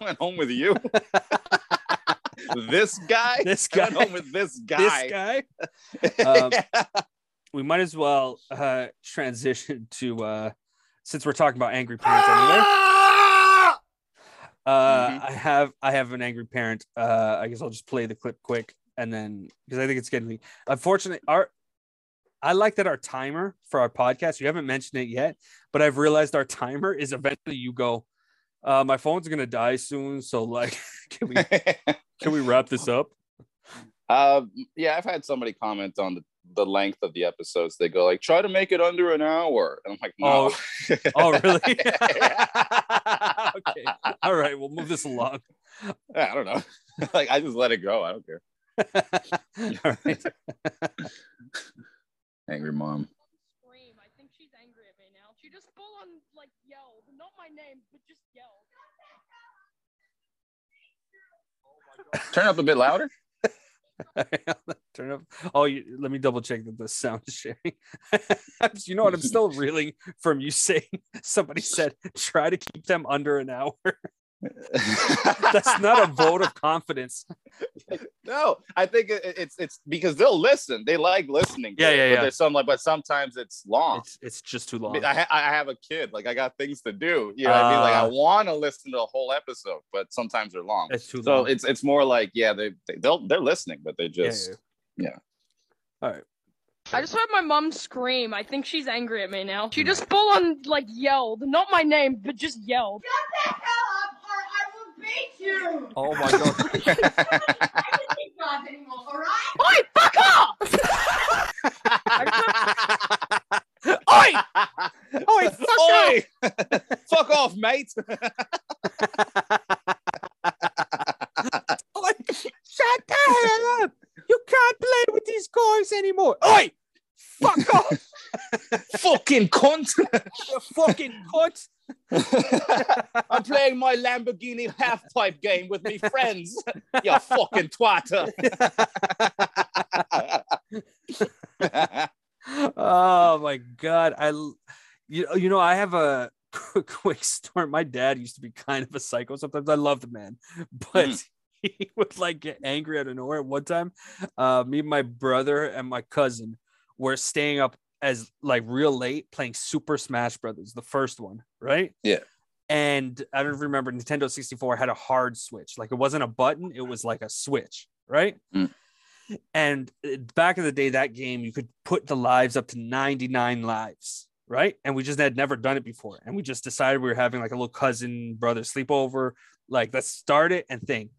went home with you. this guy. This I went guy? home with this This guy. guy. Um, we might as well uh transition to uh since we're talking about angry parents anyway. Uh Mhm. I have I have an angry parent. Uh I guess I'll just play the clip quick and then because I think it's getting me. Unfortunately, our I like that our timer for our podcast, you haven't mentioned it yet, but I've realized our timer is eventually you go, uh, my phone's gonna die soon. So like can we can we wrap this up? Um, yeah, I've had somebody comment on the, the length of the episodes. They go like, try to make it under an hour. And I'm like, no. Oh, really? okay. All right, we'll move this along. I don't know. like I just let it go. I don't care. All right. Angry mom. scream. I think she's angry at me now. She just full on like yelled, not my name, but just yelled. Turn up a bit louder. Turn up. Oh, you, let me double check that the sound is sharing. you know what? I'm still reeling from you saying somebody said try to keep them under an hour. That's not a vote of confidence. no, I think it's it's because they'll listen. They like listening. to Yeah, yeah, but yeah. There's some like, but sometimes it's long. It's it's just too long. I, ha- I have a kid. Like I got things to do. You know, what I mean, like I Ah. want to listen to a whole episode, but sometimes they're long. It's too long. so long. it's it's more like yeah, they, they they'll they're listening, but they Yeah, just yeah. yeah. All right. I just heard my mom scream. I think she's angry at me now. She just full on like yelled, not my name, but just yelled. Shut the hell up, or I will beat you. Oh my god. I don't think God anymore, all right? Oi, fuck off! I just heard- Oi! Oi, fuck Oi! Fuck off, mate. Oi! Shut the hell up! You can't play with these guys anymore. Oi! Fuck off! Fucking cunt. You fucking cunt! I'm playing my Lamborghini half pipe game with me friends. you fucking twatter. oh my god I you, you know i have a quick, quick story my dad used to be kind of a psycho sometimes i love the man but Mm. he would like get angry out of nowhere one time uh me and my brother and my cousin were staying up as like real late playing super smash brothers the first one right? Yeah. and i don't remember nintendo 64 had a hard switch. Like it wasn't a button it was like a switch right? Mm. and uh, back in the day that game you could put the lives up to 99 lives right? And we just had never done it before. And we just decided we were having like a little cousin brother sleepover like let's start it and thing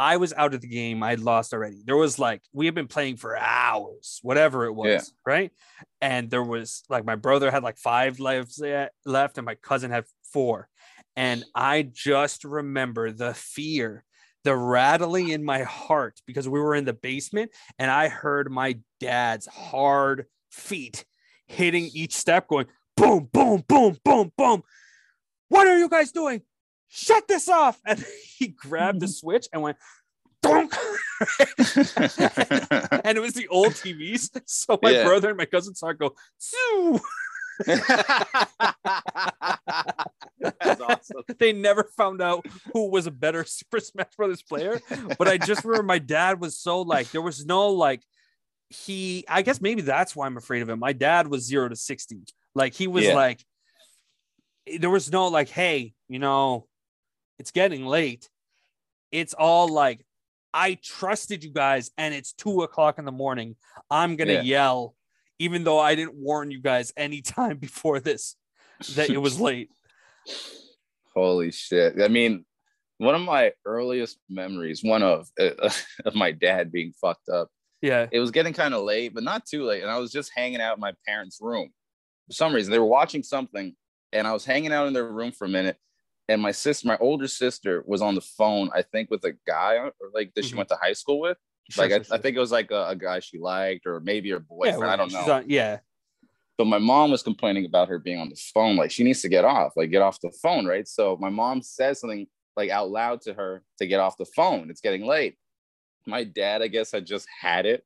i was out of the game i had lost already there was like we had been playing for hours whatever it was Yeah. right and there was like my brother had like five lives left and my cousin had four and i just remember the fear the rattling in my heart because we were in the basement and I heard my dad's hard feet hitting each step, going boom, boom, boom, boom, boom. What are you guys doing? Shut this off. And he grabbed the mm-hmm. switch and went, donk. and it was the old TVs. So my Yeah. brother and my cousin saw it go, Zoo. That's awesome. they never found out who was a better Super Smash Brothers player. But I just remember my dad was so like, there was no like, he, I guess maybe that's why I'm afraid of him. My dad was zero to 60. Like, he was Yeah. like, there was no like, hey, you know, it's getting late. It's all like, I trusted you guys, and it's two o'clock in the morning. I'm gonna Yeah. yell, even though I didn't warn you guys anytime before this that it was late. Holy shit. I mean, one of my earliest memories, one of uh, of my dad being fucked up. Yeah. It was getting kind of late, but not too late. And I was just hanging out in my parents' room. For some reason, they were watching something, and I was hanging out in their room for a minute. And my sister, my older sister, was on the phone, I think, with a guy or like that she Mhm. went to high school with. Sure, like, sure, I, sure. I think it was like a, a guy she liked, or maybe her boyfriend. well, I don't know. on- yeah. But my mom was complaining about her being on the phone. Like she needs to get off, like get off the phone, right? So my mom says something like out loud to her to get off the phone. It's getting late. My dad, I guess, had just had it.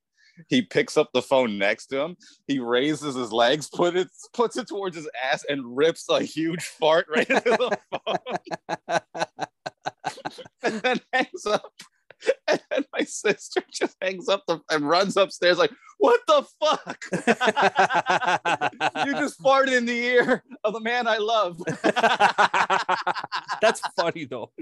He picks up the phone next to him. He raises his legs, put it, puts it towards his ass, and rips a huge fart right into the phone, and then hangs up. And then my sister just hangs up the, and runs upstairs like, "What the fuck? you just farted in the ear of the man I love." That's funny though.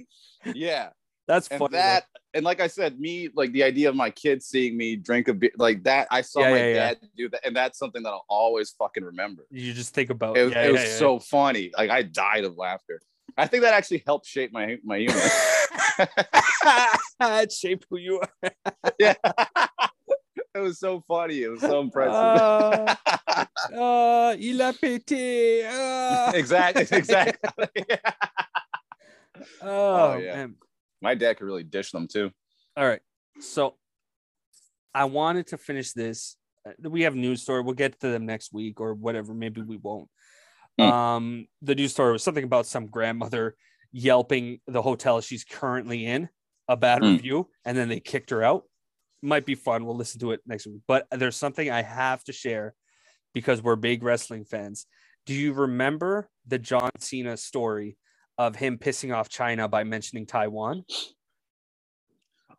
yeah, That's and funny. that and like I said, me like the idea of my kids seeing me drink a beer like that. I saw Yeah, my yeah, yeah. dad do that, and that's something that I'll always fucking remember. you just think about It, yeah, it was yeah, yeah. so funny. Like I died of laughter. I think that actually helped shape my my humor. it shaped who you are. yeah, it was so funny. It was so impressive. Uh, uh, il a pété. Uh. exactly, exactly. Oh, yeah. man. My dad could really dish them too. All right. So I wanted to finish this. Uh, We have news story. We'll get to them next week or whatever. Maybe we won't. Hmm. Um, the news story was something about some grandmother yelping the hotel she's currently in a bad Hmm. review, and then they kicked her out. Might be fun. We'll listen to it next week. But there's something I have to share because we're big wrestling fans. Do you remember the John Cena story of him pissing off China by mentioning Taiwan?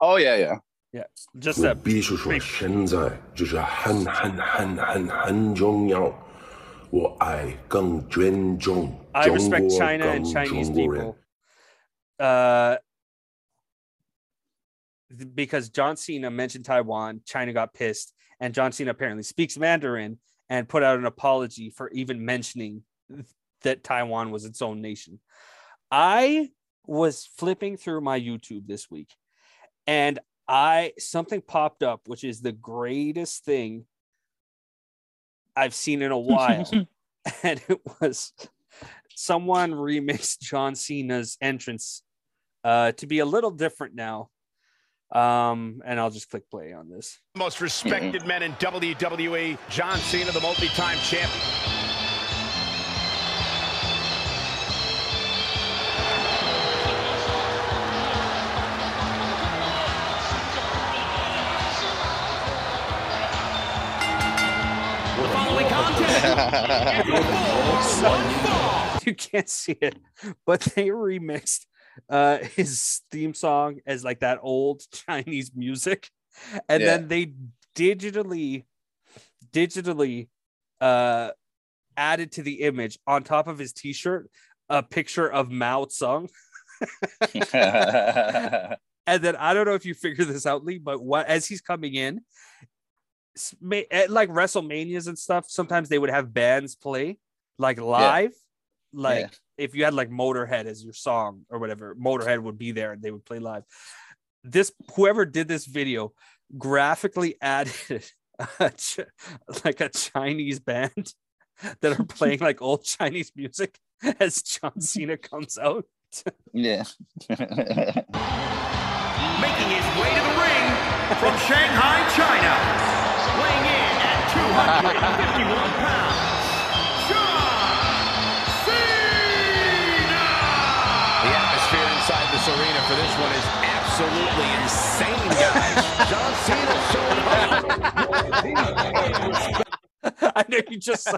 Oh yeah, yeah. Just 我 a 必须说，现在这是很很很很很重要。我爱更尊重 I 中 respect 国 China and 跟 Chinese 中国人 people. Uh, th- because John Cena mentioned Taiwan, China got pissed, and John Cena apparently speaks Mandarin and put out an apology for even mentioning that Taiwan was its own nation. I was flipping through my YouTube this week, and I something popped up, which is the greatest thing I've seen in a while, and it was someone remixed John Cena's entrance uh, to be a little different now. Um, and I'll just click play on this. Most respected men in WWE, John Cena, the multi-time champ. The you can't see it, but they remixed uh his theme song as like that old Chinese music, and Yeah. then they digitally digitally uh added to the image on top of his t-shirt a picture of Mao Tsung. And then I don't know if you figure this out, Lee, but what as he's coming in, at like WrestleManias and stuff, sometimes they would have bands play like live. Like Yeah. if you had like Motorhead as your song or whatever, Motorhead would be there and they would play live. This whoever did this video graphically added a Ch- like a Chinese band that are playing like old Chinese music as John Cena comes out. yeah. making his way to the ring from Shanghai, China, weighing in at 251 pounds, John Cena! The atmosphere inside this arena for this one is absolutely insane, guys. John Cena showing up. I know you just saw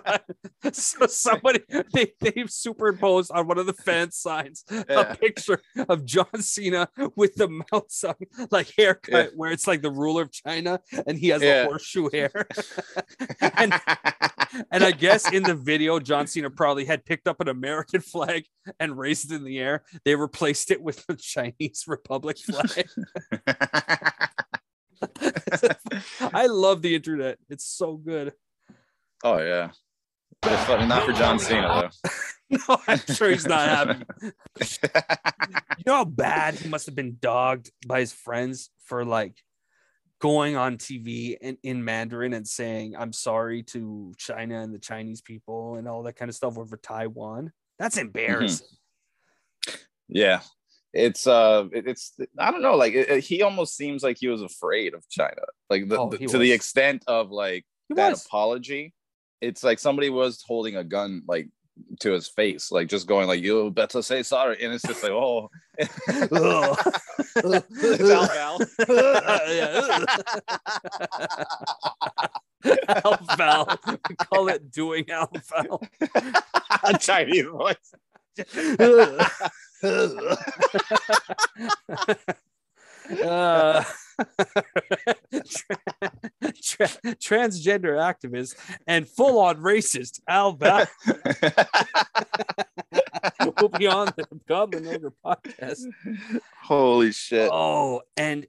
so somebody they they've superimposed on one of the fan signs Yeah. a picture of John Cena with the Mao Tsung like haircut where it's like the ruler of China and he has Yeah. a horseshoe hair. and and I guess in the video John Cena probably had picked up an American flag and raised it in the air. They replaced it with the Chinese Republic flag. I love the internet. It's so good. Oh yeah. Just fucking not for John Cena though. No, I'm sure he's not happy. you know how bad he must have been dogged by his friends for like going on TV in, in Mandarin and saying, I'm sorry to China and the Chinese people and all that kind of stuff over Taiwan. That's embarrassing. Yeah. It's uh it- it's I don't know like it, it- he almost seems like he was afraid of China. Like the, Oh, the- he to the extent of like He that was. apology. It's like somebody was holding a gun like to his face, like just going like you better say sorry, and it's just like oh, it's Al Val. We call it doing Alval. Chinese voice. uh, tra- transgender activist and full-on racist Al Val will be on the Goblin Ogre podcast. Holy shit! Oh, and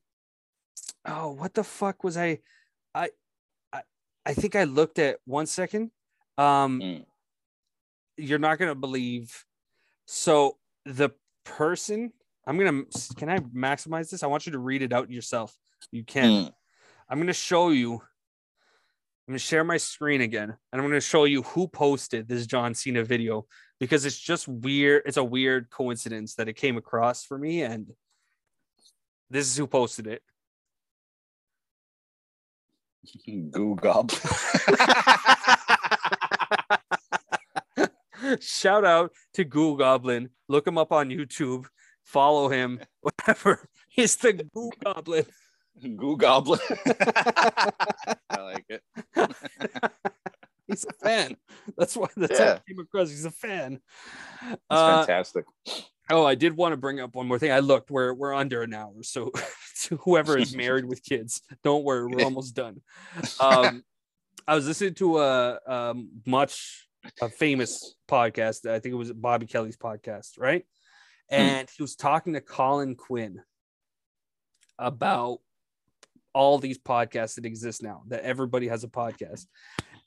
oh, what the fuck was I? I, I, I think I looked at one second. Um, Mm. you're not gonna believe. So the person, I'm gonna. Can I maximize this? I want you to read it out yourself. You can. Mm. I'm gonna show you. I'm gonna share my screen again, and I'm gonna show you who posted this John Cena video because it's just weird. It's a weird coincidence that it came across for me, and this is who posted it. Goo gob. Shout out to Goo Goblin. Look him up on YouTube. Follow him. Whatever. He's the Goo Goblin. Goo goblin. I like it. He's a fan. That's why that's how Yeah. I came across. He's a fan. That's Uh, fantastic. Oh, I did want to bring up one more thing. I looked. We're we're under an hour, so to whoever is married with kids, don't worry, we're almost done. Um, I was listening to a um, much a famous podcast. I think it was Bobby Kelly's podcast, right? And he was talking to Colin Quinn about all these podcasts that exist now. That everybody has a podcast,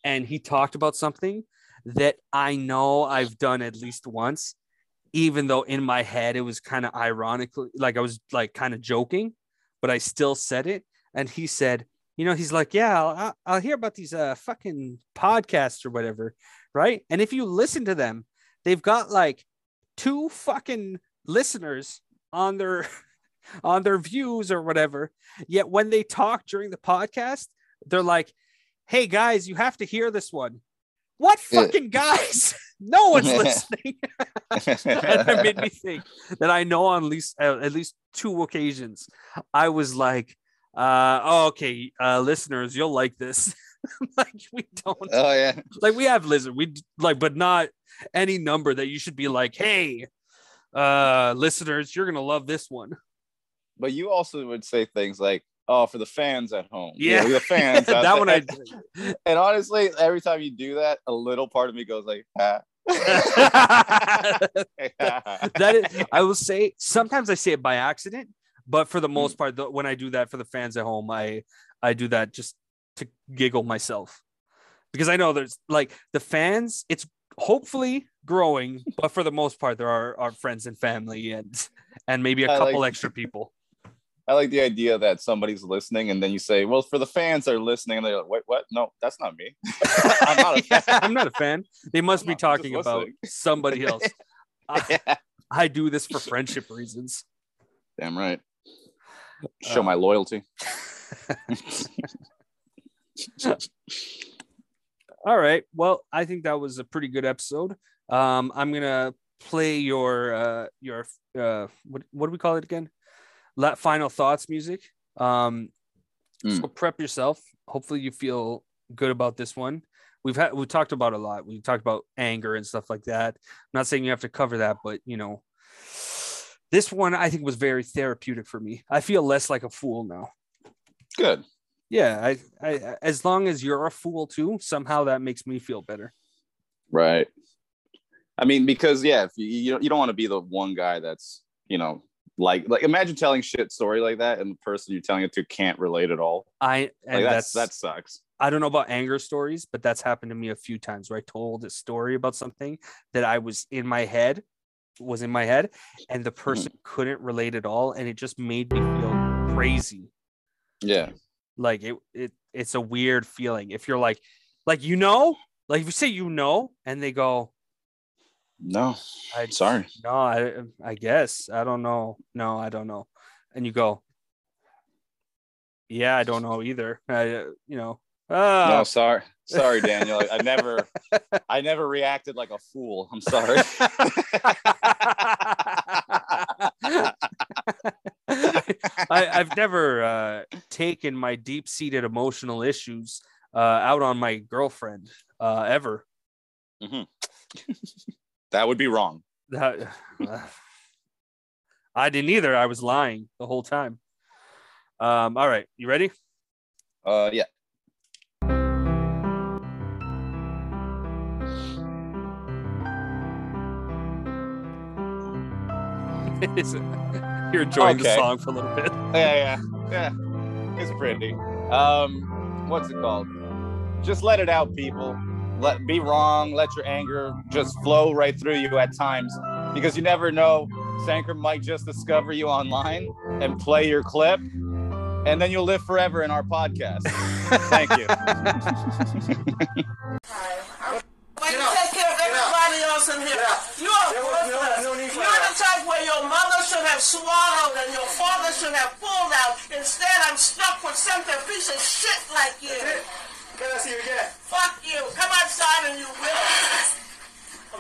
and he talked about something that I know I've done at least once even though in my head it was kind of ironically like I was like kind of joking, but I still said it. And he said, you know, he's like, yeah, I'll, I'll hear about these uh fucking podcasts or whatever, right? And if you listen to them, they've got like two fucking listeners on their on their views or whatever. Yet when they talk during the podcast, they're like, hey guys, you have to hear this one. What fucking guys? no one's listening. and it made me think that I know on at least uh, at least two occasions I was like, uh, oh, okay, uh, listeners, you'll like this. like we don't Oh yeah. like we have lizard we like but not any number that you should be like hey uh listeners you're gonna love this one But you also would say things like, "Oh, for the fans at home." You Yeah. the fans. that one i And honestly, every time you do that, a little part of me goes like, ah. that is, I will say sometimes I say it by accident, but for the most part, the, when I do that for the fans at home, I I do that just to giggle myself because I know there's like the fans. It's hopefully growing, but for the most part, there are our friends and family and and maybe a I couple like- extra people. I like the idea that somebody's listening, and then you say, "Well, for the fans that are listening," and they're like, "Wait, what? No, that's not me. I'm not a fan." Yeah, I'm not a fan. They must be I'm just talking about listening. somebody else. I, I do this for friendship reasons. Damn right. Show Uh, my loyalty. All right. Well, I think that was a pretty good episode. Um, I'm gonna play your uh your uh what what do we call it again? Let final thoughts music. Um, so prep yourself. Hopefully, you feel good about this one. We've had we talked about a lot. We talked about anger and stuff like that. I'm not saying you have to cover that, but you know, this one I think was very therapeutic for me. I feel less like a fool now. Good. Yeah, I, I as long as you're a fool too, somehow that makes me feel better. Right. I mean, because yeah, if you you don't, you don't want to be the one guy that's you know like like imagine telling shit story like that, and the person you're telling it to can't relate at all. I and Like that's, that's that sucks. I don't know about anger stories, but that's happened to me a few times where I told a story about something that I was in my head, was in my head, and the mm-hmm. person couldn't relate at all, and it just made me feel crazy. Yeah. Like it, it, it's a weird feeling. If you're like, like you know, like if you say you know, and they go, No. I Sorry. No, I, I guess I don't know. No, I don't know. And you go, yeah, I don't know either. I, you know, no, ah, sorry. Sorry, Daniel. I never, I never reacted like a fool. I'm sorry. I, I've never uh, taken my deep-seated emotional issues uh, out on my girlfriend uh, ever. Mhm. that would be wrong. That, I didn't either. I was lying the whole time. Um, all right, you ready? Uh, yeah. Is it- You're enjoying the song for a little bit. Yeah, yeah, yeah. It's pretty. Um, what's it called? Just let it out, people. Let be wrong. Let your anger just flow right through you at times, because you never know. Sanker might just discover you online and play your clip, and then you'll live forever in our podcast. Thank you. But you take care of everybody else in here. You are worthless. You're the type where your mother should have swallowed and your father should have pulled out. Instead, I'm stuck with something piece of shit like you. Can I see you again? Fuck you. Come outside and you will.